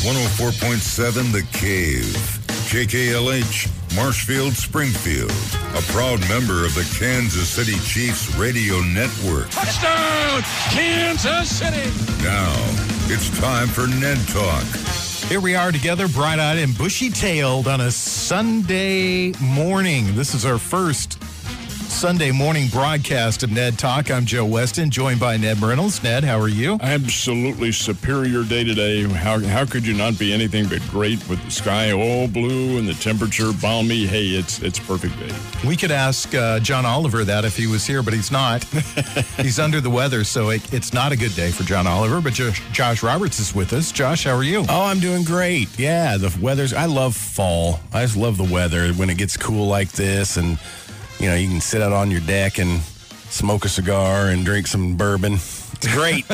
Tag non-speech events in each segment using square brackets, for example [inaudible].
104.7 The Cave. KKLH, Marshfield, Springfield. A proud member of the Kansas City Chiefs radio network. Touchdown, Kansas City. Now, it's time for Ned Talk. Here we are together, bright eyed and bushy tailed on a Sunday morning. This is our first Sunday morning broadcast of Ned Talk. I'm Joe Weston, joined by Ned Reynolds. Ned, how are you? Absolutely superior day today. How, how could you not be anything but great with the sky all blue and the temperature balmy? Hey, it's it's perfect day. We could ask uh, John Oliver that if he was here, but he's not. [laughs] he's under the weather, so it, it's not a good day for John Oliver. But Josh, Josh Roberts is with us. Josh, how are you? Oh, I'm doing great. Yeah, the weather's. I love fall. I just love the weather when it gets cool like this, and you know you can sit out on your deck and smoke a cigar and drink some bourbon. It's great.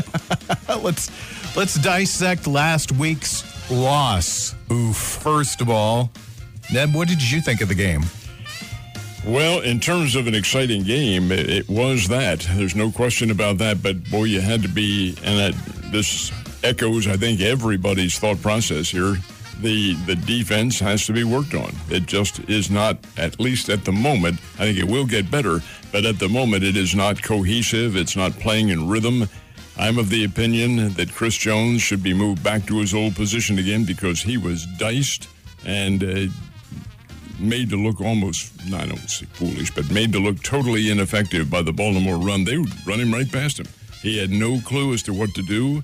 [laughs] let's let's dissect last week's loss. Oof. First of all, Ned, what did you think of the game? Well, in terms of an exciting game, it, it was that. There's no question about that. But boy, you had to be, and that, this echoes, I think, everybody's thought process here. The the defense has to be worked on. It just is not, at least at the moment. I think it will get better, but at the moment, it is not cohesive. It's not playing in rhythm. I'm of the opinion that Chris Jones should be moved back to his old position again because he was diced and uh, made to look almost, I don't say foolish, but made to look totally ineffective by the Baltimore run. They would run him right past him. He had no clue as to what to do.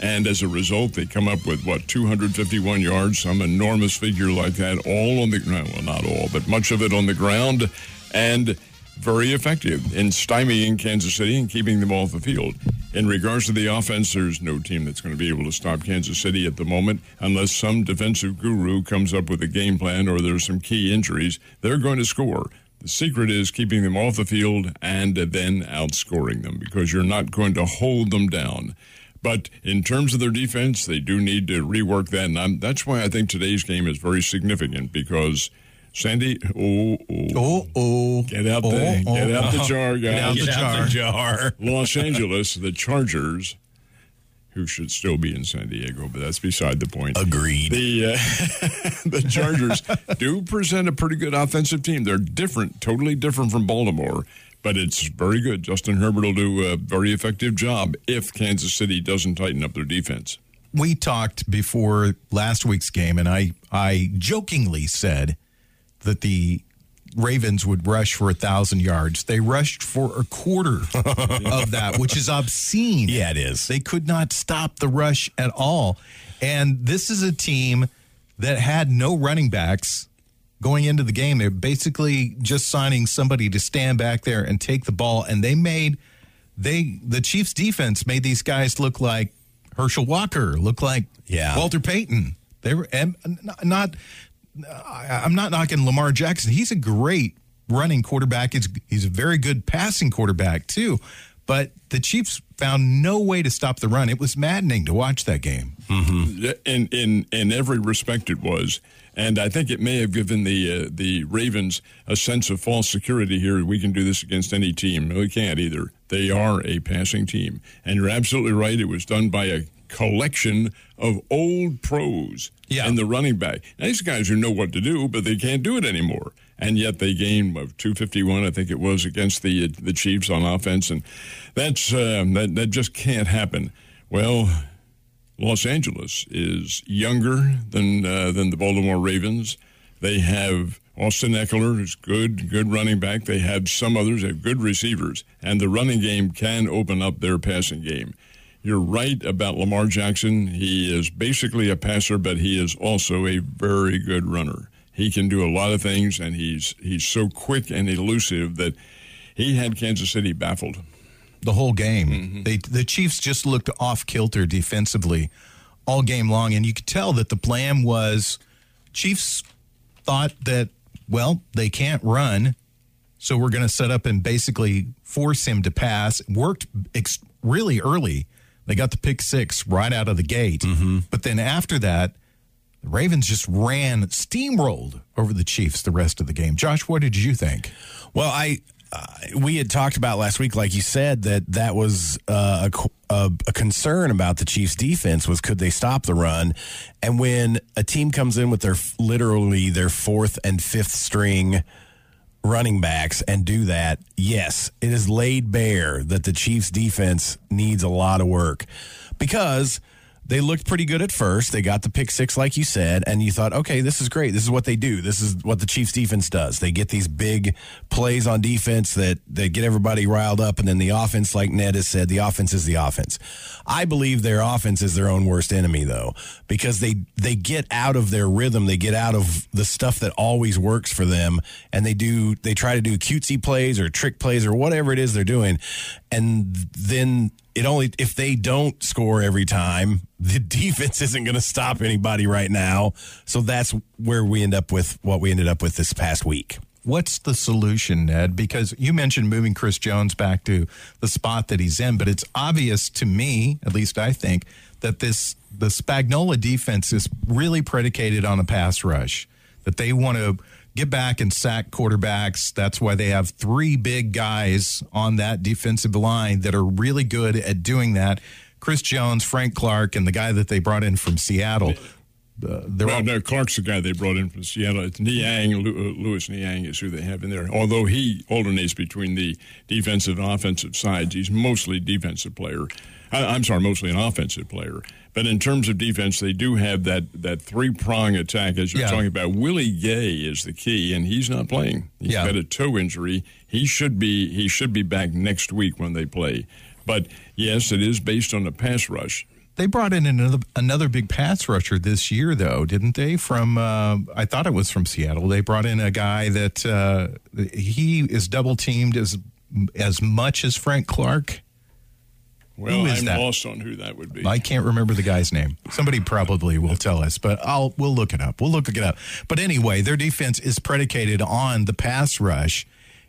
And as a result, they come up with what 251 yards, some enormous figure like that, all on the ground. well, not all, but much of it on the ground, and very effective in stymieing Kansas City and keeping them off the field. In regards to the offense, there's no team that's going to be able to stop Kansas City at the moment unless some defensive guru comes up with a game plan or there's some key injuries. They're going to score. The secret is keeping them off the field and then outscoring them because you're not going to hold them down. But in terms of their defense, they do need to rework that. And I'm, that's why I think today's game is very significant because Sandy, oh, oh, Oh, oh. get out oh, the, oh, get out the jar, Get out guys. the jar. jar. [laughs] Los Angeles, the Chargers, who should still be in San Diego, but that's beside the point. Agreed. The uh, [laughs] the Chargers [laughs] do present a pretty good offensive team. They're different, totally different from Baltimore, but it's very good. Justin Herbert will do a very effective job if Kansas City doesn't tighten up their defense. we talked before last week's game, and I I jokingly said that the Ravens would rush for a thousand yards. They rushed for a quarter [laughs] of that, which is obscene. Yeah, it is. They could not stop the rush at all. And this is a team that had no running backs going into the game. They're basically just signing somebody to stand back there and take the ball. And they made they the Chiefs defense made these guys look like Herschel Walker, look like Yeah. Walter Payton. They were and not. I- I'm not knocking Lamar Jackson. He's a great running quarterback. He's, he's a very good passing quarterback too. But the Chiefs found no way to stop the run. It was maddening to watch that game. In in in every respect, it was, and I think it may have given the uh, the Ravens a sense of false security here. We can do this against any team. No, we can't either. They are a passing team, and you're absolutely right. It was done by a collection of old pros Yeah. and the running back. Now, these guys who know what to do, but they can't do it anymore. And yet they gained what, 251, I think it was, against the the Chiefs on offense, and that's uh, that that just can't happen. Well, Los Angeles is younger than uh, than the Baltimore Ravens. They have Austin Ekeler, who's good, good running back. They have some others, they have good receivers, and the running game can open up their passing game. You're right about Lamar Jackson. He is basically a passer, but he is also a very good runner. He can do a lot of things, and he's he's so quick and elusive that he had Kansas City baffled. The whole game. Mm-hmm. They the Chiefs just looked off kilter defensively all game long, and you could tell that the plan was Chiefs thought that well they can't run, so we're going to set up and basically force him to pass. Worked ex- really early. They got the pick six right out of the gate, mm-hmm. but then after that. The Ravens just ran, steamrolled over the Chiefs the rest of the game. Josh, what did you think? Well, I we had talked about last week, like you said, that that was uh, a, a, a, concern about the Chiefs' defense was could they stop the run? And when a team comes in with their literally their fourth and fifth string running backs and do that, yes, it is laid bare that the Chiefs' defense needs a lot of work because – they looked pretty good at first. They got the pick six, like you said, and you thought, okay, this is great. This is what they do. This is what the Chiefs defense does. They get these big plays on defense that, that get everybody riled up, and then the offense, like Ned has said, the offense is the offense. I believe their offense is their own worst enemy, though, because they they get out of their rhythm. They get out of the stuff that always works for them, and they do they try to do cutesy plays or trick plays or whatever it is they're doing, and then it only if they don't score every time, [laughs] the defense isn't going to stop anybody right now. So that's where we end up with what we ended up with this past week. What's the solution, Ned? Because you mentioned moving Chris Jones back to the spot that he's in, but it's obvious to me, at least I think, that this the Spagnuolo defense is really predicated on a pass rush. That they want to get back and sack quarterbacks. That's why they have three big guys on that defensive line that are really good at doing that. Chris Jones, Frank Clark, and the guy that they brought in from Seattle. Uh, well, all- no, Clark's the guy they brought in from Seattle. It's Niang, uh, Louis Niang is who they have in there. Although he alternates between the defensive and offensive sides, he's mostly defensive player. I, am sorry, mostly an offensive player. But in terms of defense, they do have that, that three prong attack as you're yeah. talking about. Willie Gay is the key, and he's not playing. He's yeah. got a toe injury. He should be he should be back next week when they play. But yes, it is based on the pass rush. They brought in another another big pass rusher this year, though, didn't they? From uh, I thought it was from Seattle. They brought in a guy that uh, he is double teamed as as much as Frank Clark. Well, who is I'm that? lost on who that would be. I can't remember the guy's name. Somebody probably will tell us, but I'll we'll look it up. We'll look it up. But anyway, their defense is predicated on the pass rush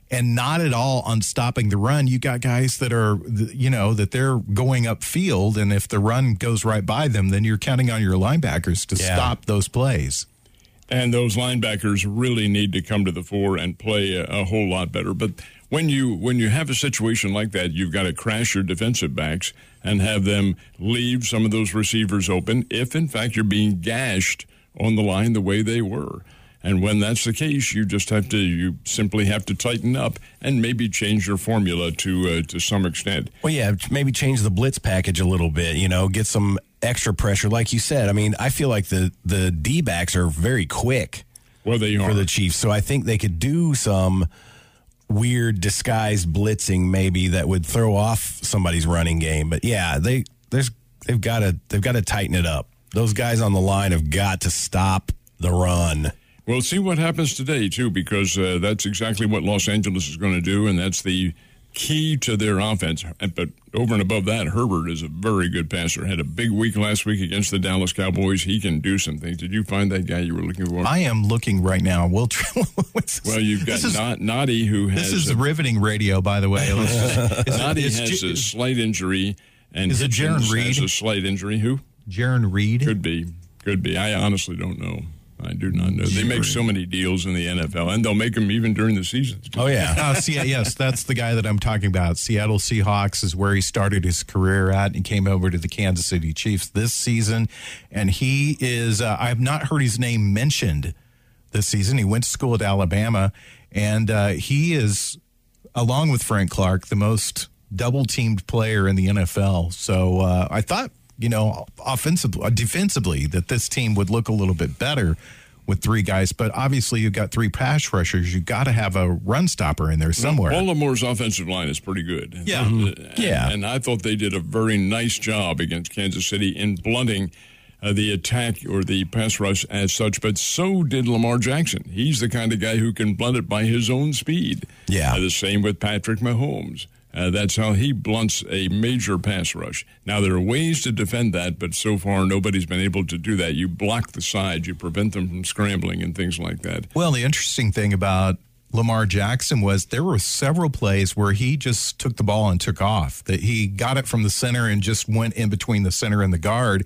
and not at all on stopping the run. You got guys that are, you know, that they're going upfield, and if the run goes right by them, then you're counting on your linebackers to yeah. stop those plays. And those linebackers really need to come to the fore and play a, a whole lot better. But when you when you have a situation like that, you've got to crash your defensive backs and have them leave some of those receivers open if in fact you're being gashed on the line the way they were. And when that's the case, you just have to you simply have to tighten up and maybe change your formula to uh, to some extent. Well, yeah, maybe change the blitz package a little bit. You know, get some extra pressure, like you said. I mean, I feel like the the D backs are very quick. Well, they are for the Chiefs, so I think they could do some weird disguised blitzing maybe that would throw off somebody's running game. But yeah, they there's they've got to they've got to tighten it up. Those guys on the line have got to stop the run. We'll see what happens today too, because uh, that's exactly what Los Angeles is going to do, and that's the key to their offense. But over and above that, Herbert is a very good passer. Had a big week last week against the Dallas Cowboys. He can do some things. Did you find that guy you were looking for? I am looking right now. We'll [laughs] well, you've got is, Noddy who has. This is a, riveting radio, by the way. [laughs] Noddy has a slight injury, and is it Jarran Reed? Has a slight injury. Who? Jarran Reed. Could be. Could be. I honestly don't know. I do not know. They make so many deals in the NFL, and they'll make them even during the season. Oh yeah, uh, see, yes, that's the guy that I'm talking about. Seattle Seahawks is where he started his career at, and came over to the Kansas City Chiefs this season. And he is, uh, I have not heard his name mentioned this season. He went to school at Alabama, and uh, he is, along with Frank Clark, the most double teamed player in the NFL. So uh, I thought you know, offensively, uh, defensively, that this team would look a little bit better with three guys. But obviously, you've got three pass rushers. You've got to have a run stopper in there somewhere. Well, Baltimore's offensive line is pretty good. Yeah. And, mm-hmm. yeah. And I thought they did a very nice job against Kansas City in blunting. Uh, the attack or the pass rush as such, but so did Lamar Jackson. He's the kind of guy who can blunt it by his own speed. Yeah. Uh, the same with Patrick Mahomes. Uh, that's how he blunts a major pass rush. Now, there are ways to defend that, but so far nobody's been able to do that. You block the sides, you prevent them from scrambling and things like that. Well, the interesting thing about Lamar Jackson was there were several plays where he just took the ball and took off. That he got it from the center and just went in between the center and the guard.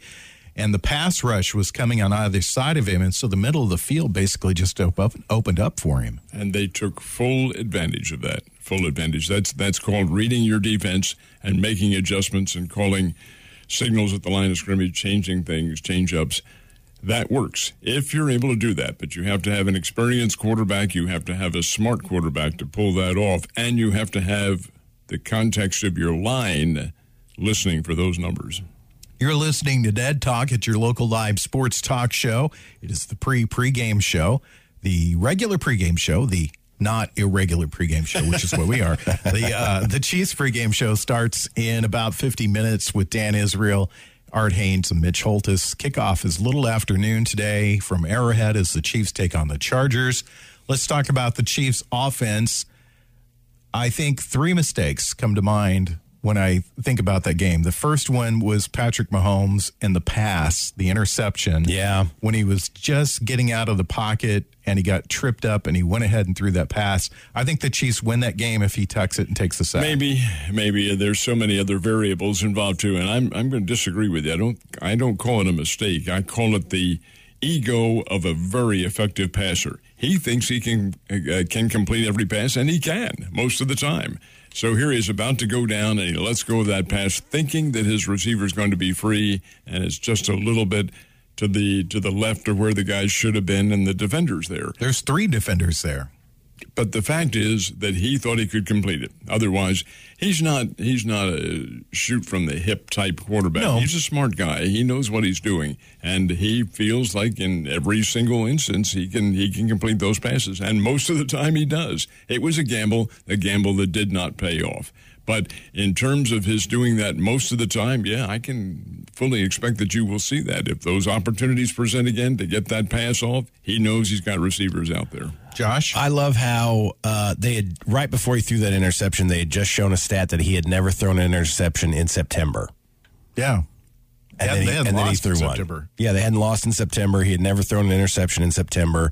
And the pass rush was coming on either side of him, and so the middle of the field basically just op- opened up for him. and they took full advantage of that. Full advantage. That's that's called reading your defense and making adjustments and calling signals at the line of scrimmage, changing things, change ups. That works if you're able to do that. But you have to have an experienced quarterback. You have to have a smart quarterback to pull that off, and you have to have the context of your line listening for those numbers. You're listening to Ned Talk at your local live sports talk show. It is the pre pregame show, the regular pregame show, the not irregular pregame show, which is what we are. [laughs] The uh, the Chiefs pregame show starts in about 50 minutes with Dan Israel, Art Hains, and Mitch Holthus. Kickoff is little afternoon today from Arrowhead as the Chiefs take on the Chargers. Let's talk about the Chiefs offense. I think three mistakes come to mind when I think about that game. The first one was Patrick Mahomes and the pass, the interception. Yeah. When he was just getting out of the pocket and he got tripped up and he went ahead and threw that pass. I think the Chiefs win that game if he tucks it and takes the sack. Maybe, maybe there's so many other variables involved too, and I'm I'm going to disagree with you. I don't I don't call it a mistake. I call it the ego of a very effective passer. He thinks he can uh, can complete every pass, and he can most of the time. So here he's about to go down, and he lets go of that pass, thinking that his receiver is going to be free, and it's just a little bit to the to the left of where the guys should have been, and the defenders there. There's three defenders there. But the fact is that he thought he could complete it. Otherwise, he's not he's not a shoot from the hip type quarterback. No. He's a smart guy. He knows what he's doing, and he feels like in every single instance he can he can complete those passes. And most of the time he does. It was a gamble, a gamble that did not pay off. But in terms of his doing that most of the time, yeah, I can fully expect that you will see that. If those opportunities present again to get that pass off, he knows he's got receivers out there. Josh? I love how uh, they had right before he threw that interception, they had just shown a stat that he had never thrown an interception in September. yeah. And, Yeah, then, they he, and then he threw in one. September. Yeah, they hadn't lost in September. He had never thrown an interception in September.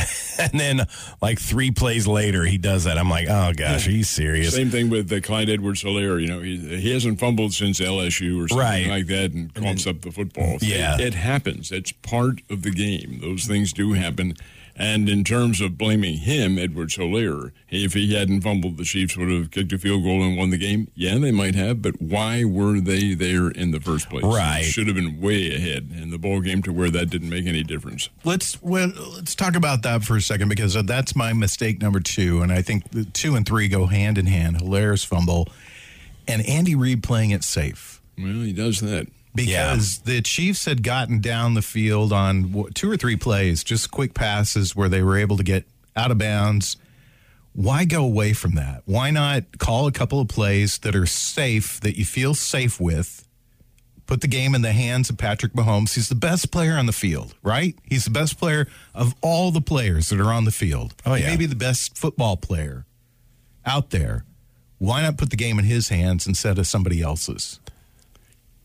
[laughs] and then, like three plays later, he does that. I'm like, oh gosh, you serious? Same thing with uh, Clyde Edwards Helaire. You know, he, he hasn't fumbled since LSU or something Right. like that and coughs up the football. Yeah. It, it happens. It's part of the game. Those things do happen. And in terms of blaming him, Edwards Helaire, if he hadn't fumbled, the Chiefs would have kicked a field goal and won the game. Yeah, they might have, but why were they there in the first place? Right. Should have been way ahead in the ball game to where that didn't make any difference. Let's well, let's talk about that for a second because that's my mistake number two, and I think the two and three go hand in hand. Helaire's fumble, and Andy Reid playing it safe Well, he does that. Because the Chiefs had gotten down the field on two or three plays, just quick passes where they were able to get out of bounds. Why go away from that? Why not call a couple of plays that are safe that you feel safe with? Put the game in the hands of Patrick Mahomes. He's the best player on the field, right? He's the best player of all the players that are on the field. Oh, yeah. Maybe the best football player out there. Why not put the game in his hands instead of somebody else's?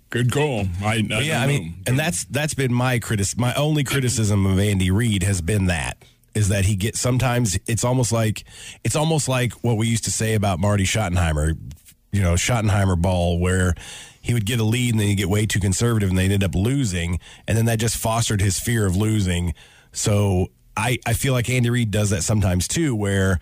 Good call. I, I yeah, I mean, know. and that's that's been my critic. My only criticism of Andy Reid has been that is that he gets sometimes it's almost like it's almost like what we used to say about Marty Schottenheimer, you know, Schottenheimer ball where he would get a lead and then he'd get way too conservative and they ended up losing and then that just fostered his fear of losing. So I I feel like Andy Reid does that sometimes too where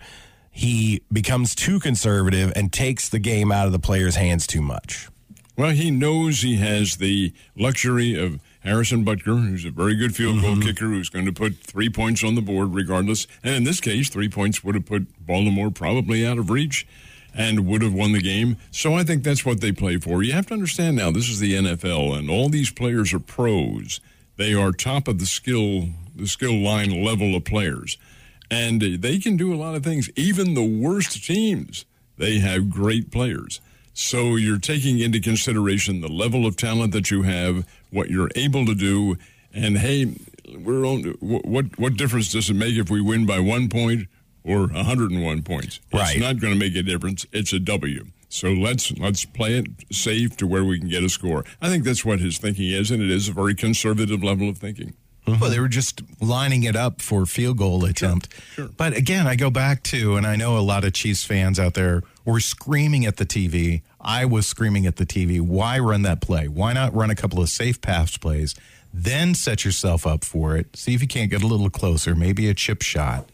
he becomes too conservative and takes the game out of the player's hands too much. Well, he knows he has the luxury of Harrison Butker, who's a very good field goal mm-hmm. kicker, who's going to put three points on the board regardless. And in this case, three points would have put Baltimore probably out of reach and would have won the game. So I think that's what they play for. You have to understand now, this is the NFL, and all these players are pros. They are top of the skill the skill line level of players. And they can do a lot of things. Even the worst teams, they have great players. So you're taking into consideration the level of talent that you have, what you're able to do, and hey, we're on. What what difference does it make if we win by one point or 101 points? Right. It's not going to make a difference. It's a W. So let's let's play it safe to where we can get a score. I think that's what his thinking is, and it is a very conservative level of thinking. Well, they were just lining it up for field goal attempt. sure. But again, I go back to, and I know a lot of Chiefs fans out there were screaming at the TV. I was screaming at the TV, why run that play? Why not run a couple of safe pass plays, then set yourself up for it? See if you can't get a little closer, maybe a chip shot.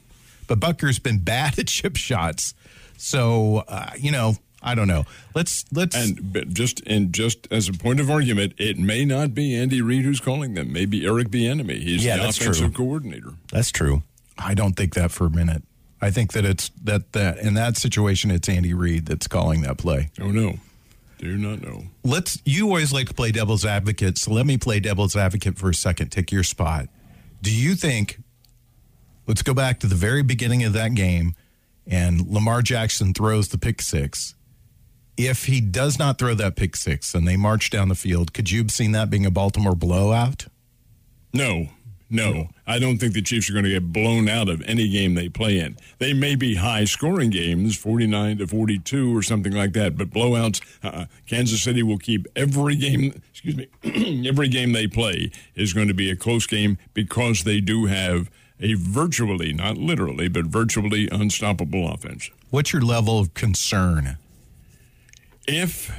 But Butker's been [laughs] bad at chip shots. So, uh, you know, I don't know. Let's let's and but just and just as a point of argument, it may not be Andy Reid who's calling them. Maybe Eric Bieniemy. He's Yeah, the that's offensive true. coordinator. That's true. I don't think that for a minute. I think that it's that that in that situation it's Andy Reid that's calling that play. Oh no, do not know. Let's you always like to play devil's advocate, so let me play devil's advocate for a second. Take your spot. Do you think let's go back to the very beginning of that game and Lamar Jackson throws the pick six. If he does not throw that pick six and they march down the field, could you have seen that being a Baltimore blowout? No, no. I don't think the Chiefs are going to get blown out of any game they play in. They may be high scoring games, 49 to 42 or something like that, but blowouts, uh, Kansas City will keep every game, excuse me, [clears throat] every game they play is going to be a close game because they do have a virtually, not literally, but virtually unstoppable offense. What's your level of concern? If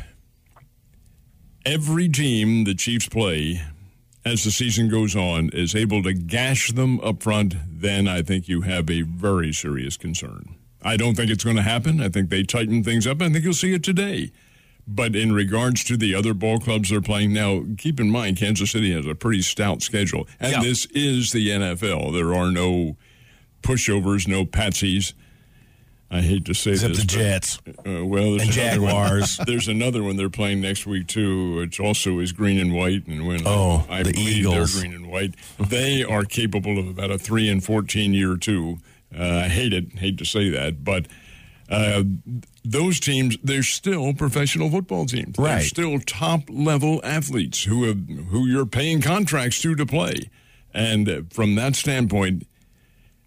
every team the Chiefs play as the season goes on is able to gash them up front, then I think you have a very serious concern. I don't think it's going to happen. I think they tighten things up. I think you'll see it today. But in regards to the other ball clubs they're playing now, keep in mind Kansas City has a pretty stout schedule. And Yeah. this is the NFL. There are no pushovers, no patsies. I hate to say Except this. the but- Jets. uh, well, there's And another one. Jaguars. [laughs] There's another one they're playing next week too, which also is green and white. And when Oh, I the believe Eagles. they're green and white, they are capable of about a three and fourteen year too. Uh, I hate it, hate to say that, but uh, those teams they're still professional football teams. Right. They're still top level athletes who have who you're paying contracts to to play, and uh, from that standpoint.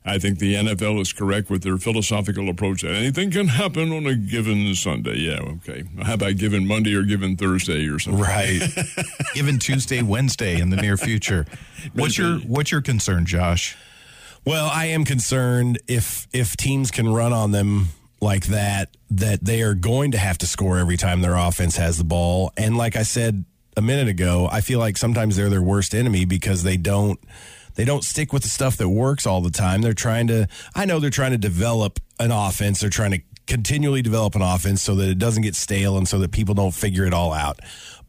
I think the NFL is correct with their philosophical approach that anything can happen on a given Sunday. Yeah, okay. How about given Monday or given Thursday or something? Right. [laughs] Given Tuesday, Wednesday in the near future. What's your what's your concern, Josh? Well, I am concerned if if teams can run on them like that, that they are going to have to score every time their offense has the ball. And like I said a minute ago, I feel like sometimes they're their worst enemy because they don't they don't stick with the stuff that works all the time. They're trying to I know they're trying to develop an offense. They're trying to continually develop an offense so that it doesn't get stale and so that people don't figure it all out.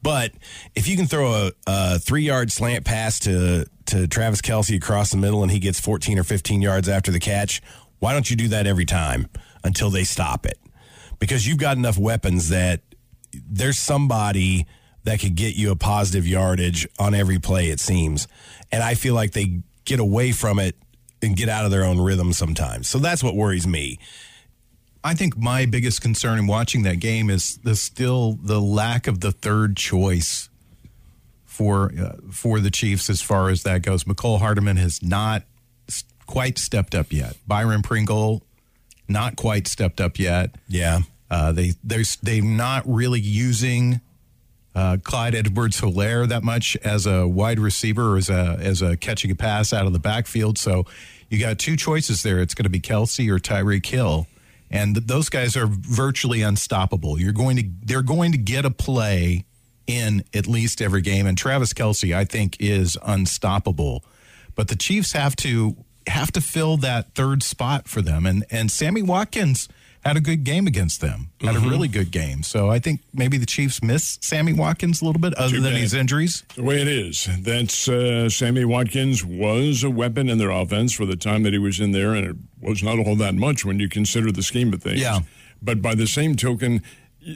But if you can throw a, a three yard slant pass to, to Travis Kelce across the middle and he gets 14 or 15 yards after the catch, why don't you do that every time until they stop it? Because you've got enough weapons that there's somebody that could get you a positive yardage on every play, it seems. And I feel like they get away from it and get out of their own rhythm sometimes. So that's what worries me. I think my biggest concern in watching that game is the still the lack of the third choice for uh, for the Chiefs as far as that goes. Mecole Hardman has not quite stepped up yet. Byron Pringle not quite stepped up yet. Yeah. Uh, they they're they're not really using uh, Clyde Edwards Helaire that much as a wide receiver or as a as a catching a pass out of the backfield. So you got two choices there. It's going to be Kelce or Tyreek Hill, and th- those guys are virtually unstoppable. You're going to they're going to get a play in at least every game, and Travis Kelce I think is unstoppable. But the Chiefs have to have to fill that third spot for them, and and Sammy Watkins had a good game against them. Had a really good game. So I think maybe the Chiefs miss Sammy Watkins a little bit, other Too than bad. his injuries. The way it is. That's uh, Sammy Watkins was a weapon in their offense for the time that he was in there, and it was not all that much when you consider the scheme of things. Yeah. But by the same token,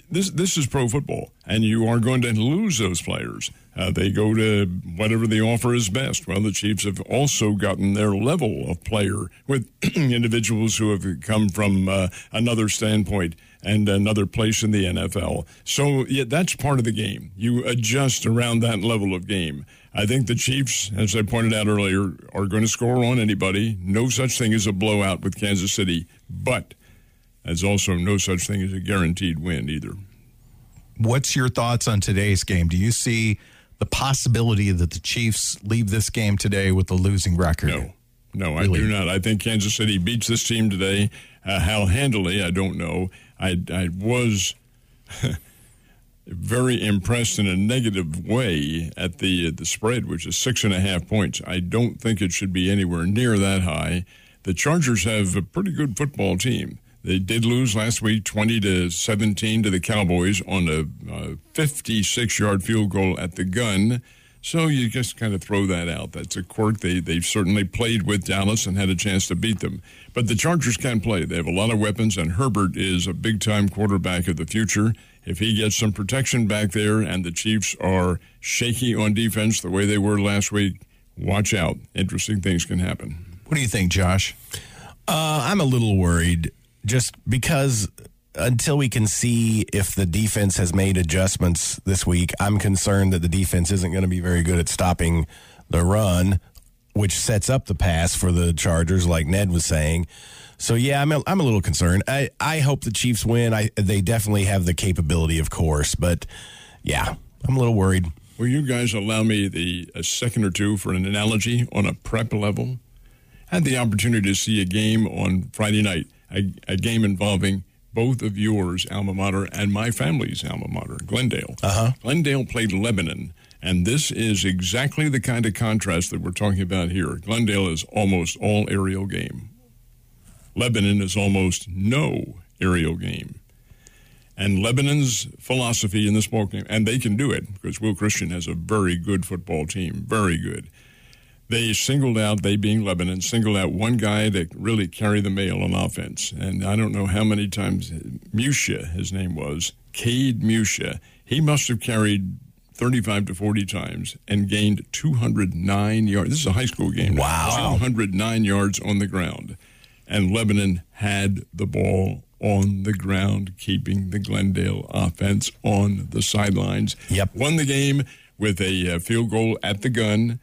this this is pro football, and you are going to lose those players. Uh, they go to whatever the offer is best. Well, the Chiefs have also gotten their level of player with [clears throat] individuals who have come from uh, another standpoint and another place in the NFL. So yeah, that's part of the game. You adjust around that level of game. I think the Chiefs, as I pointed out earlier, are going to score on anybody. No such thing as a blowout with Kansas City, but there's also no such thing as a guaranteed win either. What's your thoughts on today's game? Do you see the possibility that the Chiefs leave this game today with a losing record? No, no, I Really? do not. I think Kansas City beats this team today. Uh, how handily, I don't know. I, I was [laughs] very impressed in a negative way at the the spread, which is six and a half points. I don't think it should be anywhere near that high. The Chargers have a pretty good football team. They did lose last week, twenty to seventeen to the Cowboys on a 56 yard field goal at the gun. So you just kind of throw that out. That's a quirk. They they've certainly played with Dallas and had a chance to beat them. But the Chargers can play. They have a lot of weapons, and Herbert is a big time quarterback of the future. If he gets some protection back there, and the Chiefs are shaky on defense the way they were last week, watch out. Interesting things can happen. What do you think, Josh? Uh, I'm a little worried just because until we can see if the defense has made adjustments this week, I'm concerned that the defense isn't going to be very good at stopping the run, which sets up the pass for the Chargers, like Ned was saying. So yeah, I'm a, I'm a little concerned. I, I hope the Chiefs win. I they definitely have the capability, of course, but yeah, I'm a little worried. Will you guys allow me the a second or two for an analogy on a prep level? I had the opportunity to see a game on Friday night, a, a game involving both of yours alma mater and my family's alma mater, Glendale. Uh-huh. Glendale played Lebanon, and this is exactly the kind of contrast that we're talking about here. Glendale is almost all aerial game. Lebanon is almost no aerial game. And Lebanon's philosophy in this ball game, and they can do it because Will Christian has a very good football team, very good they singled out, they being Lebanon, singled out one guy that really carried the mail on offense. And I don't know how many times, Musha, his name was, Cade Musha, he must have carried 35 to 40 times and gained 209 yards. This is a high school game. Wow. 209 yards on the ground. And Lebanon had the ball on the ground, keeping the Glendale offense on the sidelines. Yep. Won the game with a uh, field goal at the gun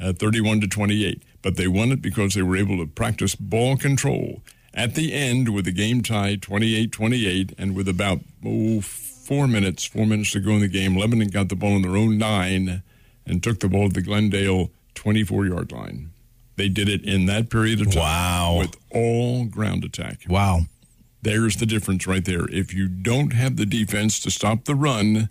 uh, 31 to 28. But they won it because they were able to practice ball control. At the end, with the game tied 28 28, and with about oh, four minutes, four minutes to go in the game, Lebanon got the ball on their own nine and took the ball to the Glendale 24 yard line. They did it in that period of time Wow. with all ground attack. Wow. There's the difference right there. If you don't have the defense to stop the run,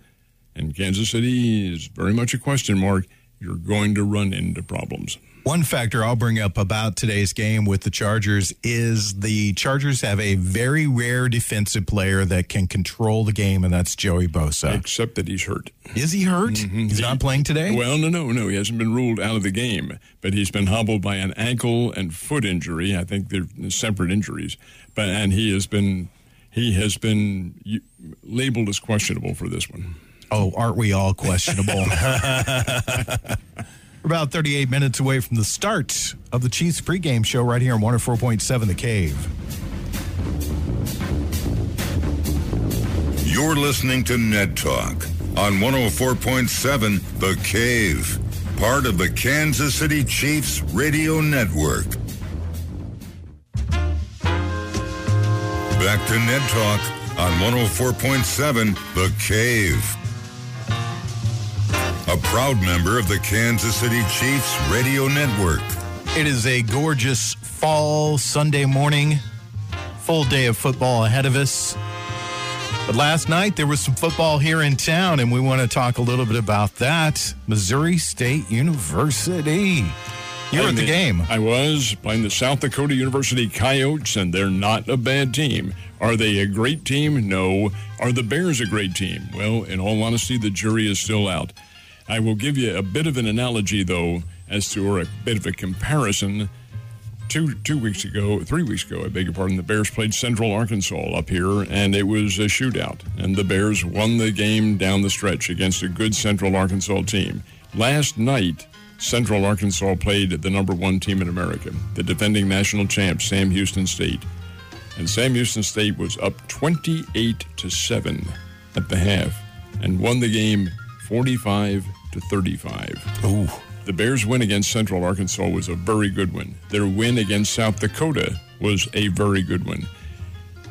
and Kansas City is very much a question mark, you're going to run into problems. One factor I'll bring up about today's game with the Chargers is the Chargers have a very rare defensive player that can control the game, and that's Joey Bosa. Except that he's hurt. Is he hurt? Mm-hmm. He's not playing today? Well, no, no, no. He hasn't been ruled out of the game, but he's been hobbled by an ankle and foot injury. I think they're separate injuries, but and he has been he has been labeled as questionable for this one. Oh, aren't we all questionable? [laughs] We're about 38 minutes away from the start of the Chiefs pregame show right here on 104.7 The Cave. You're listening to Ned Talk on 104.7 The Cave, part of the Kansas City Chiefs Radio Network. Back to Ned Talk on 104.7 The Cave. A proud member of the Kansas City Chiefs Radio Network. It is a gorgeous fall Sunday morning, full day of football ahead of us. But last night there was some football here in town, and we want to talk a little bit about that. Missouri State University. You were at the game. I was playing the South Dakota University Coyotes, and they're not a bad team. Are they a great team? No. Are the Bears a great team? Well, in all honesty, the jury is still out. I will give you a bit of an analogy, though, as to or a bit of a comparison. Two two weeks ago, three weeks ago, I beg your pardon, the Bears played Central Arkansas up here, and it was a shootout. And the Bears won the game down the stretch against a good Central Arkansas team. Last night, Central Arkansas played the number one team in America, the defending national champ, Sam Houston State. And Sam Houston State was up 28 to 7 at the half and won the game 45 to 35. Ooh. The Bears' win against Central Arkansas was a very good one. Their win against South Dakota was a very good one.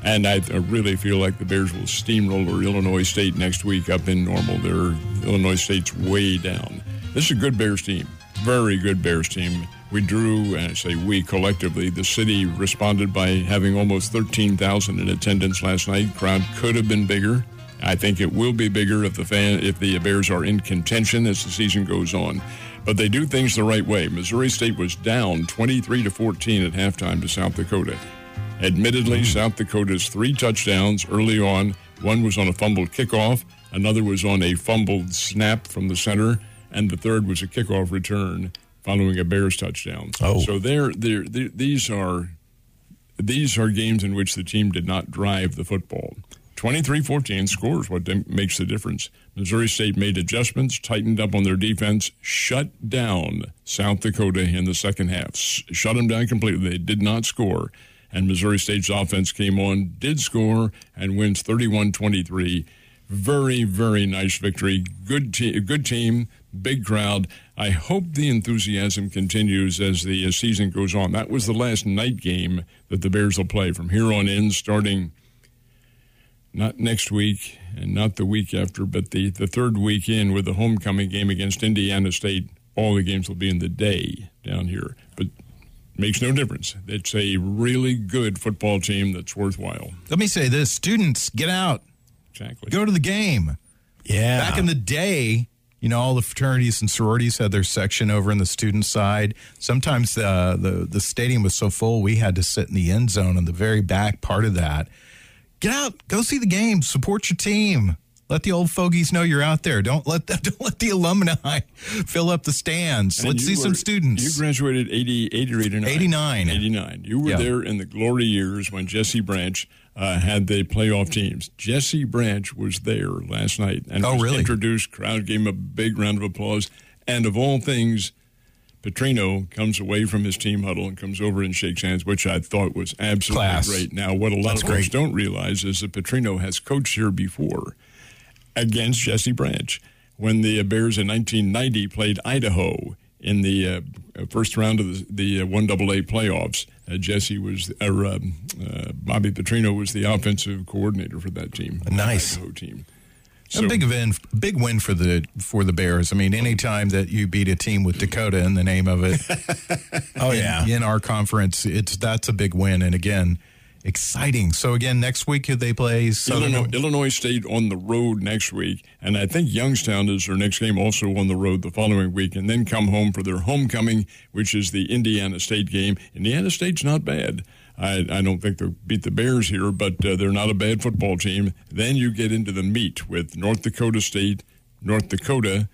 And I I really feel like the Bears will steamroller Illinois State next week up in normal. Their Illinois State's way down. This is a good Bears team. Very good Bears team. We drew, and I say we collectively, the city responded by having almost 13,000 in attendance last night. Crowd could have been bigger. I think it will be bigger if the fan if the Bears are in contention as the season goes on. But they do things the right way. Missouri State was down 23 to 14 at halftime to South Dakota. Admittedly, hmm. South Dakota's three touchdowns early on. One was on a fumbled kickoff, another was on a fumbled snap from the center, and the third was a kickoff return following a Bears touchdown. Oh. So they're, they're, they're, these are these are games in which the team did not drive the football. 23-14 scores what makes the difference. Missouri State made adjustments, tightened up on their defense, shut down South Dakota in the second half. Shut them down completely. They did not score. And Missouri State's offense came on, did score, and wins 31-23. Very, very nice victory. Good, te- good team, big crowd. I hope the enthusiasm continues as the season goes on. That was the last night game that the Bears will play from here on in, starting not next week and not the week after, but the, the third week in with the homecoming game against Indiana State. All the games will be in the day down here, but makes no difference. It's a really good football team that's worthwhile. Let me say this students, get out, Exactly. go to the game. Yeah. Back in the day, you know, all the fraternities and sororities had their section over in the student side. Sometimes the, the, the stadium was so full, we had to sit in the end zone in the very back part of that. Get out, go see the game, support your team. Let the old fogies know you're out there. Don't let the, [laughs] don't let the alumni [laughs] fill up the stands. And Let's see some students. You graduated 80, 80 or 89? 89. 89. You were Yeah. there in the glory years when Jesse Branch uh, had the playoff teams. Jesse Branch was there last night and Oh, was really? introduced. Crowd gave him a big round of applause. And of all things, Petrino comes away from his team huddle and comes over and shakes hands, which I thought was absolutely Class. great. Now, what a lot That's of folks don't realize is that Petrino has coached here before against Jesse Branch when the Bears in 1990 played Idaho in the uh, first round of the, the uh, 1AA playoffs. Uh, Jesse was, um, uh, Bobby Petrino was the offensive coordinator for that team. Nice. Idaho team. a big win, big win for the for the Bears. I mean, anytime that you beat a team with Dakota in the name of it, [laughs] oh, yeah. in our conference, it's that's a big win. And again, exciting. So again, next week they play Southern. Illinois, Illinois State on the road next week, and I think Youngstown is their next game also on the road the following week, and then come home for their homecoming, which is the Indiana State game. Indiana State's not bad. I, I don't think they'll beat the Bears here, but uh, they're not a bad football team. Then you get into the meat with North Dakota State, North Dakota,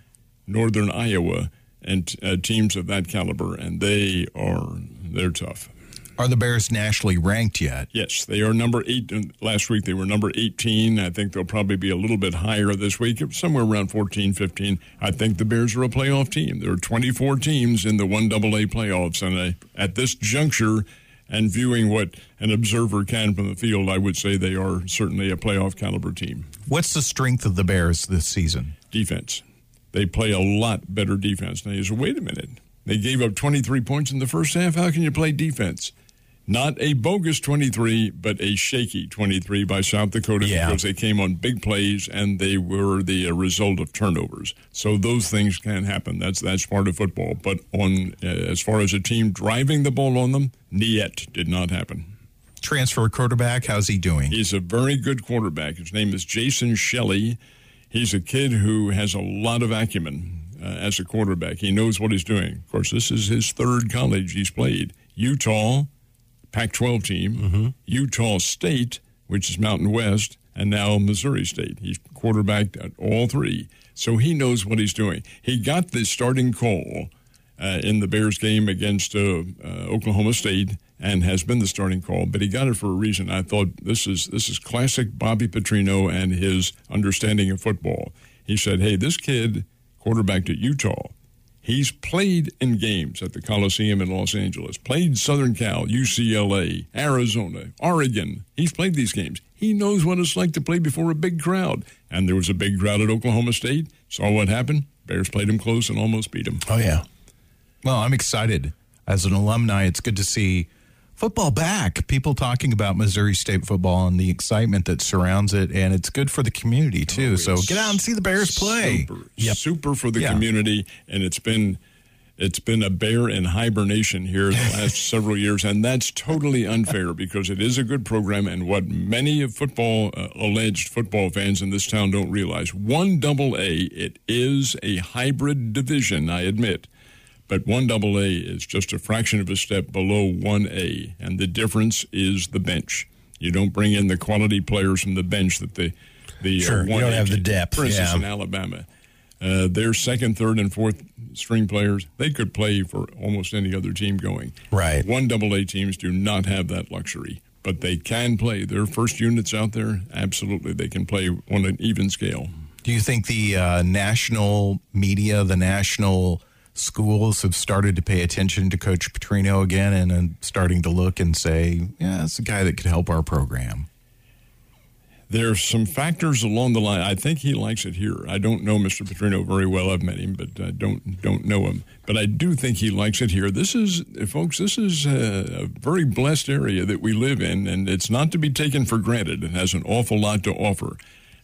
Northern Iowa, and uh, teams of that caliber, and they are they're tough. Are the Bears nationally ranked yet? Yes, they are number eight. Last week they were number 18. I think they'll probably be a little bit higher this week, somewhere around 14, 15. I think the Bears are a playoff team. There are 24 teams in the 1AA playoffs. And I, at this juncture, and viewing what an observer can from the field, I would say they are certainly a playoff caliber team. What's the strength of the Bears this season? Defense. They play a lot better defense. Now you say, wait a minute. They gave up 23 points in the first half. How can you play defense? Not a bogus 23, but a shaky 23 by South Dakota Yeah. because they came on big plays and they were the uh, result of turnovers. So those things can happen. That's that's part of football. But on uh, as far as a team driving the ball on them, niet did not happen. Transfer quarterback, how's he doing? He's a very good quarterback. His name is Jason Shelley. He's a kid who has a lot of acumen uh, as a quarterback. He knows what he's doing. Of course, this is his third college he's played. Utah, Pac 12 team, Utah State, which is Mountain West, and now Missouri State. He's quarterbacked at all three. So he knows what he's doing. He got the starting call uh, in the Bears game against uh, uh, Oklahoma State and has been the starting call, but he got it for a reason. I thought this is this is classic Bobby Petrino and his understanding of football. He said, "Hey, this kid quarterbacked at Utah. He's played in games at the Coliseum in Los Angeles, played Southern Cal, UCLA, Arizona, Oregon. He's played these games. He knows what it's like to play before a big crowd. And there was a big crowd at Oklahoma State. Saw what happened. Bears played him close and almost beat him. Oh, yeah. Well, I'm excited. As an alumni, it's good to see football back. People talking about Missouri State football and the excitement that surrounds it, and it's good for the community too. so get out and see the Bears play. Super, super for the Yeah. community, and it's been It's been a bear in hibernation here the [laughs] last several years, and that's totally unfair because it is a good program. And what many of football uh, alleged football fans in this town don't realize, one double A, it is a hybrid division. I admit, but one double A is just a fraction of a step below one A, and the difference is the bench. You don't bring in the quality players from the bench that the the Sure, uh, you don't have the depth, For instance, yeah. in Alabama, uh, their second, third, and fourth string players they could play for almost any other team going. Right. One double A teams do not have that luxury, but they can play. Their first units out there, absolutely, they can play on an even scale. Do you think the uh, national media, the national schools have started to pay attention to Coach Petrino again and, starting to look and say, yeah, it's a guy that could help our program? There's some factors along the line. I think he likes it here. I don't know Mr. Petrino very well. I've met him, but uh, don't don't know him. But I do think he likes it here. This is, folks, this is a, a very blessed area that we live in, and it's not to be taken for granted. It has an awful lot to offer.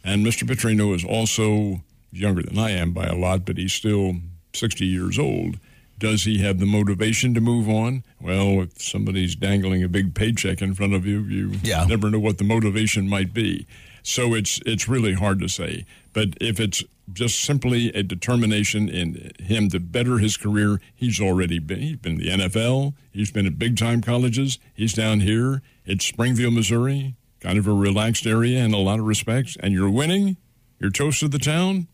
And Mr. Petrino is also younger than I am by a lot, but he's still 60 years old. Does he have the motivation to move on? Well, if somebody's dangling a big paycheck in front of you, you Yeah. never know what the motivation might be. So it's it's really hard to say. But if it's just simply a determination in him to better his career, he's already been. He's been in the NFL. He's been at big time colleges. He's down here. It's Springfield, Missouri, kind of a relaxed area in a lot of respects. And you're winning. You're toast of the town.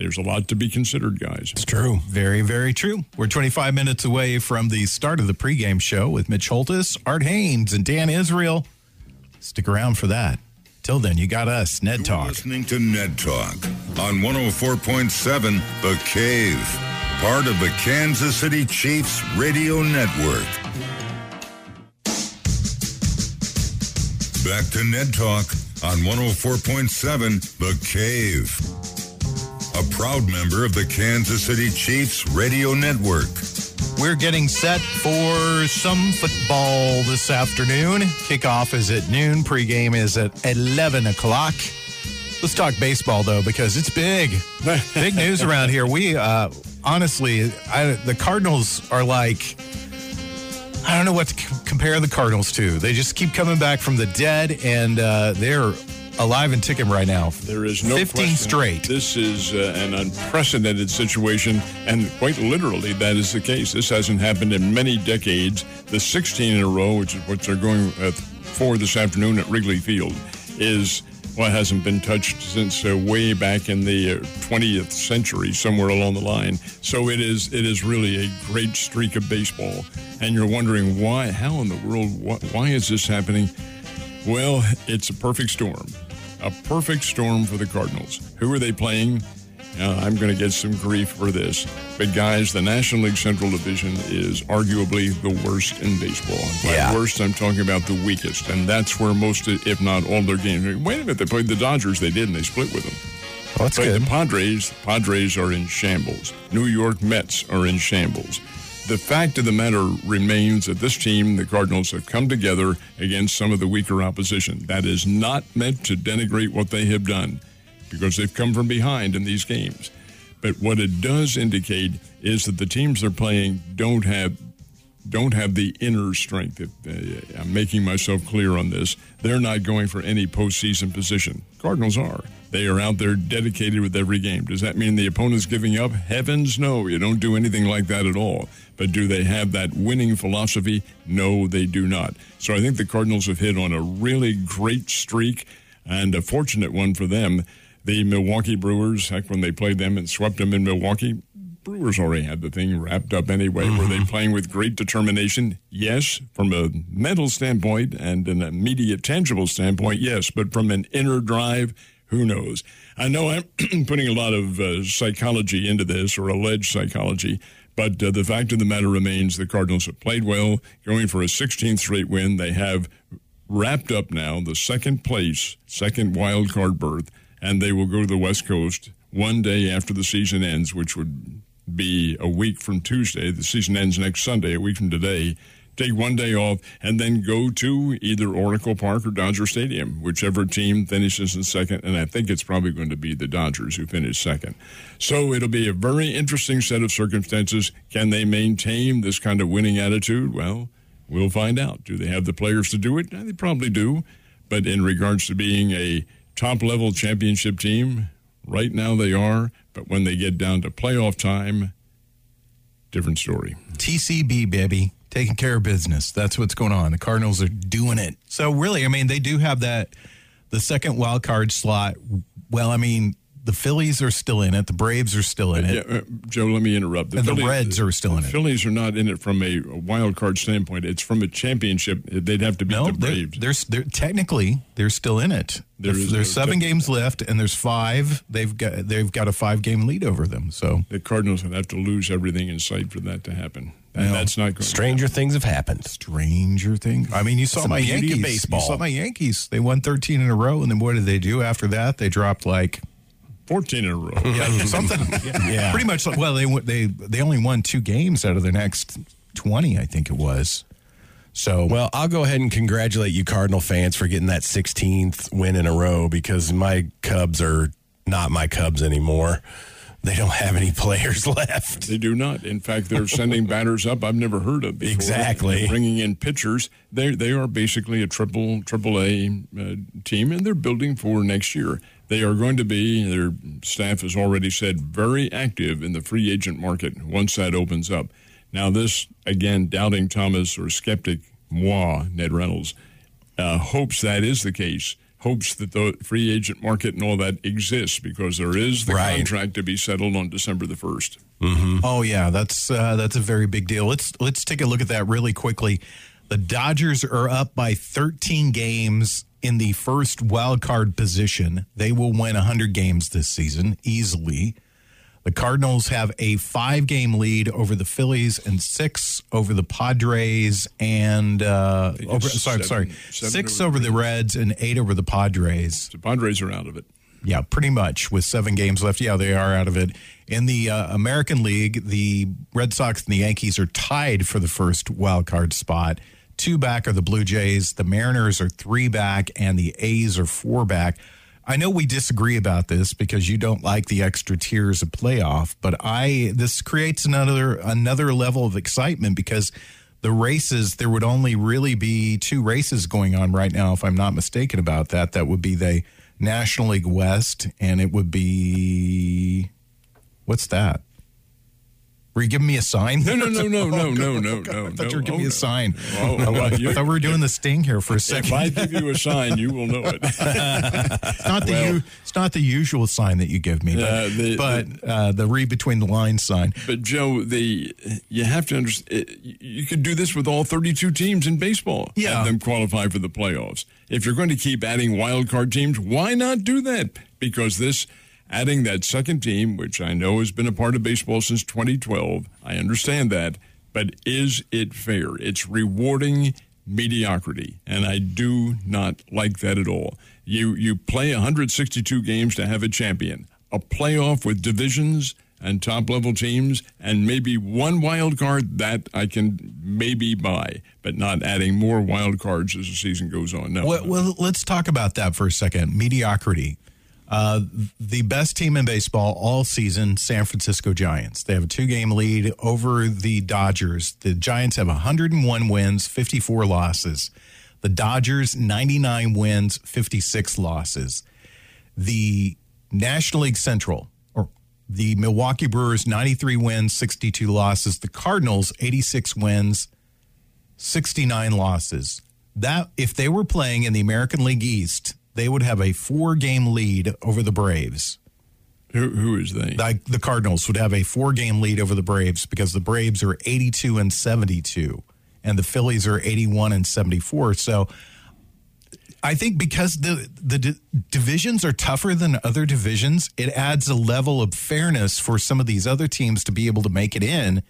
There's a lot to be considered, guys. It's true. Very, very true. We're 25 minutes away from the start of the pregame show with Mitch Holthus, Art Hains, and Dan Israel. Stick around for that. Till then, you got us, Ned You're Talk. listening to Ned Talk on 104.7 The Cave, part of the Kansas City Chiefs radio network. Back to Ned Talk on 104.7 The Cave, a proud member of the Kansas City Chiefs radio network. We're getting set for some football this afternoon. Kickoff is at noon. Pregame is at 11 o'clock. Let's talk baseball, though, because it's big. [laughs] big news around here. We, uh, honestly, I, the Cardinals are like, I don't know what to c- compare the Cardinals to. They just keep coming back from the dead, and uh, they're alive and ticking right now. There is no 15 question. straight. This is uh, an unprecedented situation, and quite literally, that is the case. This hasn't happened in many decades. The 16 in a row, which is what they're going uh, for this afternoon at Wrigley Field, is what hasn't been touched since uh, way back in the uh, 20th century, somewhere along the line. So it is it is really a great streak of baseball, and you're wondering why? How in the world? Wh- why is this happening? Well, it's a perfect storm. A perfect storm for the Cardinals. Who are they playing? Uh, I'm going to get some grief for this. But, guys, the National League Central Division is arguably the worst in baseball. By Yeah. worst, I'm talking about the weakest. And that's where most, if not all their games. Wait a minute, they played the Dodgers. They did, and they split with them. Well, that's good. the Padres, Padres are in shambles. New York Mets are in shambles. The fact of the matter remains that this team, the Cardinals, have come together against some of the weaker opposition. That is not meant to denigrate what they have done because they've come from behind in these games. But what it does indicate is that the teams they're playing don't have don't have the inner strength. Uh, I'm making myself clear on this. They're not going for any postseason position. Cardinals are. They are out there dedicated with every game. Does that mean the opponent's giving up? Heavens, no. You don't do anything like that at all. But do they have that winning philosophy? No, they do not. So I think the Cardinals have hit on a really great streak and a fortunate one for them. The Milwaukee Brewers, heck, when they played them and swept them in Milwaukee, Brewers already had the thing wrapped up anyway. Were they playing with great determination? Yes. From a mental standpoint and an immediate tangible standpoint, yes. But from an inner drive, who knows? I know I'm [clears throat] putting a lot of uh, psychology into this or alleged psychology, but uh, the fact of the matter remains the Cardinals have played well, going for a 16th straight win. They have wrapped up now the second place, second wild card berth, and they will go to the West Coast one day after the season ends, which would be a week from Tuesday. The season ends next Sunday, a week from today, take one day off, and then go to either Oracle Park or Dodger Stadium, whichever team finishes in second. And I think it's probably going to be the Dodgers who finish second. So it'll be a very interesting set of circumstances. Can they maintain this kind of winning attitude? Well, we'll find out. Do they have the players to do it? They probably do. But in regards to being a top level championship team, right now they are. But when they get down to playoff time, different story. TCB, baby, taking care of business. That's what's going on. The Cardinals are doing it. So really, I mean, they do have that the second wild card slot. Well, I mean, the Phillies are still in it. The Braves are still in it. Yeah, uh, Joe, let me interrupt. And the Reds are still in the it. Phillies are not in it from a, wild card standpoint. It's from a championship. They'd have to beat No, the they're, Braves. they're, they're technically they're still in it. There there's there's no seven games left, and there's five. They've got they've got a five game lead over them. So the Cardinals would have to lose everything in sight for that to happen. And that's not going Stranger things have happened. stranger things. I mean, you saw That's the my beauty of Yankees. baseball. You saw my Yankees. They won 13 in a row, and then what did they do after that? They dropped like 14 in a row. yeah, [laughs] something. [laughs] Yeah. [laughs] pretty much. Like, well, they they they only won two games out of their next 20, I think it was. So Well, I'll go ahead and congratulate you, Cardinal fans, for getting that 16th win in a row because my Cubs are not my Cubs anymore. They don't have any players [laughs] left. They do not. In fact, they're sending [laughs] batters up I've never heard of before. Exactly. They're bringing in pitchers. They they are basically a triple triple A uh, team, and they're building for next year. They are going to be. Their staff has already said very active in the free agent market once that opens up. Now, this again, doubting Thomas or skeptic moi Ned Reynolds uh, hopes that is the case. Hopes that the free agent market and all that exists because there is the Right. contract to be settled on December the first. Oh yeah, that's uh, that's a very big deal. Let's let's take a look at that really quickly. The Dodgers are up by 13 games in the first wild card position. They will win 100 games this season easily. The Cardinals have a five game lead over the Phillies and six over the Padres and uh, over, sorry, seven- sorry, six over over the the Reds and eight over the Padres. The Padres are out of it. Yeah, pretty much with seven games left. Yeah, they are out of it. In the uh, American League, the Red Sox and the Yankees are tied for the first wild card spot. Two back are the Blue Jays. The Mariners are three back, and the A's are four back. I know we disagree about this because you don't like the extra tiers of playoff, but I this creates another another level of excitement because the races there would only really be two races going on right now if i'm not mistaken about that. That would be the national league west and it would be what's that were you giving me a sign No, no, no, no, [laughs] no, no, no, no. i thought you were giving Oh, me a sign Oh, well, you- i thought we were doing the sting here for a second. If I give you a sign, you will know it. [laughs] it's not the well- it's not the usual sign that you give me but, Uh, the- but uh, the read between the lines sign But Joe, the you have to understand. You could do this with all 32 teams in baseball. Yeah. have them qualify for the playoffs. If you're going to keep adding wild card teams, why not do that? Because this adding that second team, which I know has been a part of baseball since 2012, I understand that. But is it fair? It's rewarding mediocrity, and I do not like that at all. You you play 162 games to have a champion. A playoff with divisions and top level teams and maybe one wild card that I can maybe buy, but not adding more wild cards as the season goes on. No. Well, well, let's talk about that for a second. Mediocrity. Uh, the best team in baseball all season, San Francisco Giants. They have a two game lead over the Dodgers. The Giants have 101 wins, 54 losses. The Dodgers, 99 wins, 56 losses. The National League Central, or the Milwaukee Brewers, 93 wins, 62 losses. The Cardinals, 86 wins, 69 losses. That if they were playing in the American League East, they would have a four-game lead over the Braves. who, who is they? Like the Cardinals would have a four-game lead over the Braves because the Braves are 82 and 72 and the Phillies are 81 and 74. So I think because the the di- divisions are tougher than other divisions, it adds a level of fairness for some of these other teams to be able to make it in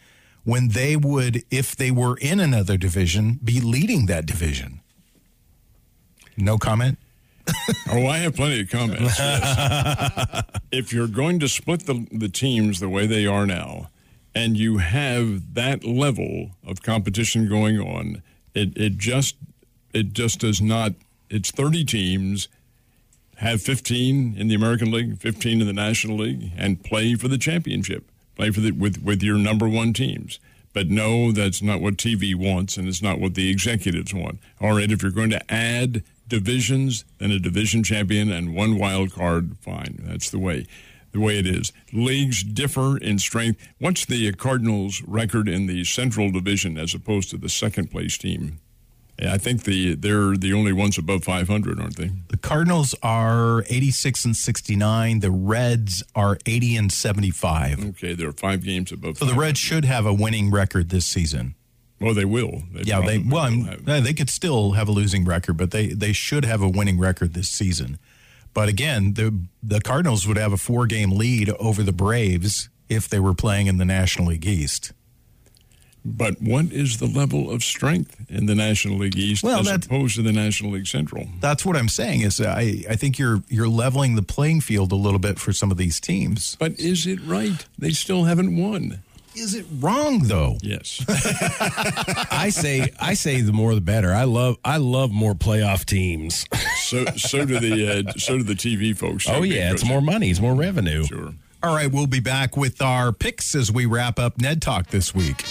when they would, if they were in another division, be leading that division. No comment. [laughs] Oh, I have plenty of comments. yes. [laughs] if you're going to split the, the teams the way they are now, and you have that level of competition going on, it, it just it just does not. It's 30 teams, have 15 in the American League, 15 in the National League, and play for the championship. Play for the with with your number one teams. But no, that's not what TV wants, and it's not what the executives want. All right, if you're going to add divisions, then a division champion and one wild card, fine. That's the way the way it is. Leagues differ in strength. What's the Cardinals' record in the Central Division as opposed to the second place team? I think the they're the only ones above 500, aren't they? The Cardinals are 86 and 69. The Reds are 80 and 75. Okay, they're five games above. So the Reds should have a winning record this season. Well, they will. They yeah, they well, they could still have a losing record, but they they should have a winning record this season. But again, the the Cardinals would have a four game lead over the Braves if they were playing in the National League East. But what is the level of strength in the National League East well, as opposed to the National League Central? That's what I'm saying. Is uh, I, I think you're you're leveling the playing field a little bit for some of these teams. But is it right? They still haven't won. Is it wrong though? Yes. [laughs] I say I say the more the better. I love I love more playoff teams. so so do the uh, so do the TV folks. Oh yeah, it's more money, it's more revenue. Sure. All right, we'll be back with our picks as we wrap up Ned Talk this week.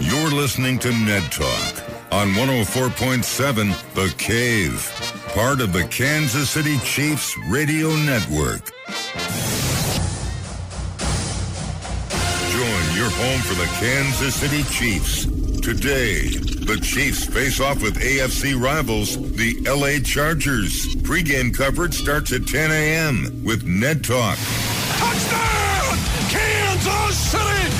You're listening to Ned Talk on 104.7 The Cave, part of the Kansas City Chiefs radio network. Join your home for the Kansas City Chiefs. Today, the Chiefs face off with AFC rivals, the LA Chargers. Pre-game coverage starts at 10 a.m. with Ned Talk. Touchdown! Kansas City!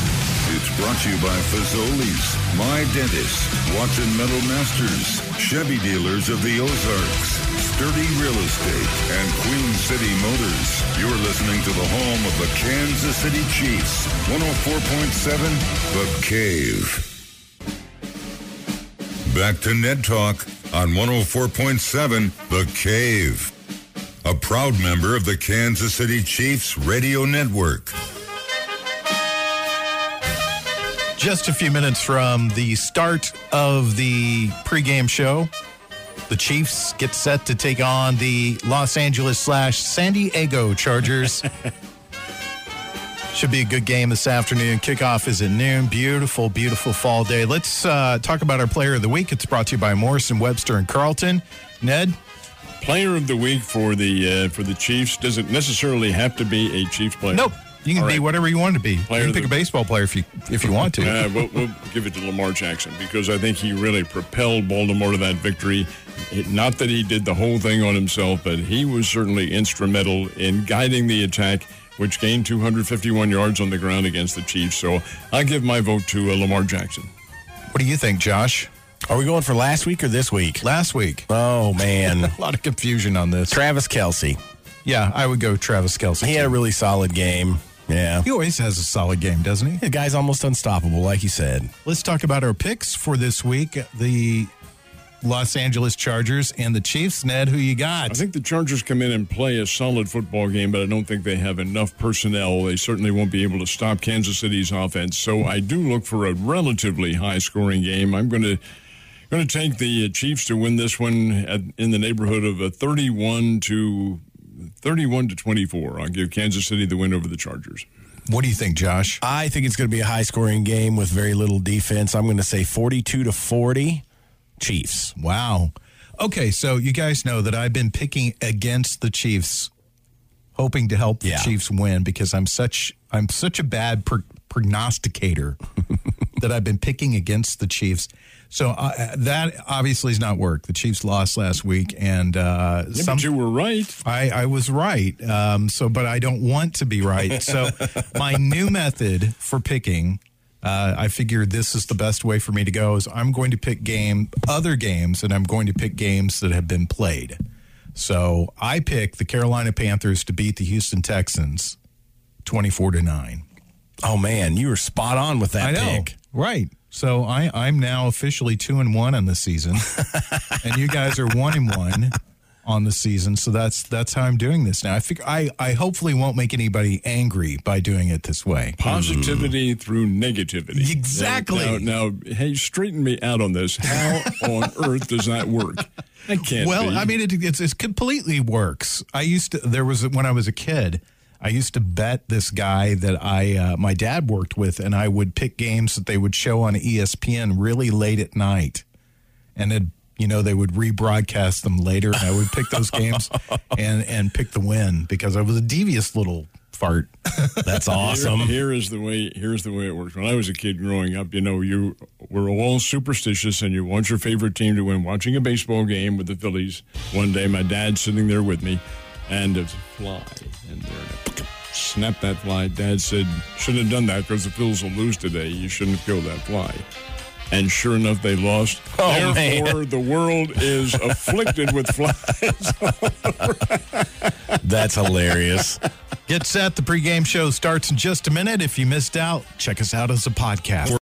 Brought to you by Fazoli's, My Dentist, Watson Metal Masters, Chevy Dealers of the Ozarks, Sturdy Real Estate, and Queen City Motors. You're listening to the home of the Kansas City Chiefs, 104.7 The Cave. Back to Ned Talk on 104.7 The Cave. A proud member of the Kansas City Chiefs radio network. Just a few minutes from the start of the pregame show, the Chiefs get set to take on the Los Angeles slash San Diego Chargers. [laughs] Should be a good game this afternoon. Kickoff is at noon. Beautiful, beautiful fall day. Let's uh, talk about our player of the week. It's brought to you by Morrison, Webster, and Carlton. Ned, player of the week for the uh, for the Chiefs doesn't necessarily have to be a Chiefs player. Nope. You can All be right. whatever you want to be. Player you can pick a baseball player if you if you want to. Uh, we'll, we'll, give it to Lamar Jackson because I think he really propelled Baltimore to that victory. It, not that he did the whole thing on himself, but he was certainly instrumental in guiding the attack, which gained 251 yards on the ground against the Chiefs. So I give my vote to uh, Lamar Jackson. What do you think, Josh? Are we going for last week or this week? Last week. Oh [laughs] man, a lot of confusion on this. Travis Kelce. Yeah, I would go Travis Kelce. He had a really solid game. Yeah. He always has a solid game, doesn't he? The guy's almost unstoppable, like you said. Let's talk about our picks for this week. The Los Angeles Chargers and the Chiefs. Ned, who you got? I think the Chargers come in and play a solid football game, but I don't think they have enough personnel. They certainly won't be able to stop Kansas City's offense. So I do look for a relatively high scoring game. I'm going to going to take the Chiefs to win this one at, in the neighborhood of a 31 to 31 to 24. I'll give Kansas City the win over the Chargers. What do you think, Josh? I think it's going to be a high scoring game with very little defense. I'm going to say 42 to 40 Chiefs. Wow. Okay, so you guys know that I've been picking against the Chiefs hoping to help the yeah. Chiefs win because I'm such I'm such a bad prognosticator [laughs] that I've been picking against the Chiefs. So uh, that obviously has not worked. The Chiefs lost last week, and uh, yeah, some, you were right. I, I was right. Um, so, but I don't want to be right. So, [laughs] my new method for picking, uh, I figured this is the best way for me to go. Is I'm going to pick game other games, and I'm going to pick games that have been played. So I pick the Carolina Panthers to beat the Houston Texans, twenty-four to nine. Oh man, you were spot on with that i pick. Right. So I, I'm now officially two and one on the season, [laughs] and you guys are one and one on the season. So that's that's how I'm doing this now. I think I I hopefully won't make anybody angry by doing it this way. Positivity through negativity. Exactly. Now, now, hey, straighten me out on this. How on [laughs] earth does that work? That can't Well, be. I mean, it, it's, it completely works. I used to, there was, when I was a kid, I used to bet this guy that I, uh, my dad worked with, and I would pick games that they would show on ESPN really late at night. And then, you know, they would rebroadcast them later, and I would pick those games [laughs] and, and pick the win because I was a devious little fart. That's [laughs] Here- awesome. Here is the way. Here's the way it works. When I was a kid growing up, you know, you were all superstitious, and you want your favorite team to win. Watching a baseball game with the Phillies. One day, my dad sitting there with me, and there's a fly in there. Snap that fly. Dad said, "Shouldn't have done that because the Phils will lose today. You shouldn't have killed that fly." And sure enough, they lost. Oh, Therefore, the world is afflicted with flies. [laughs] That's hilarious. Get set. The pregame show starts in just a minute. If you missed out, check us out as a podcast.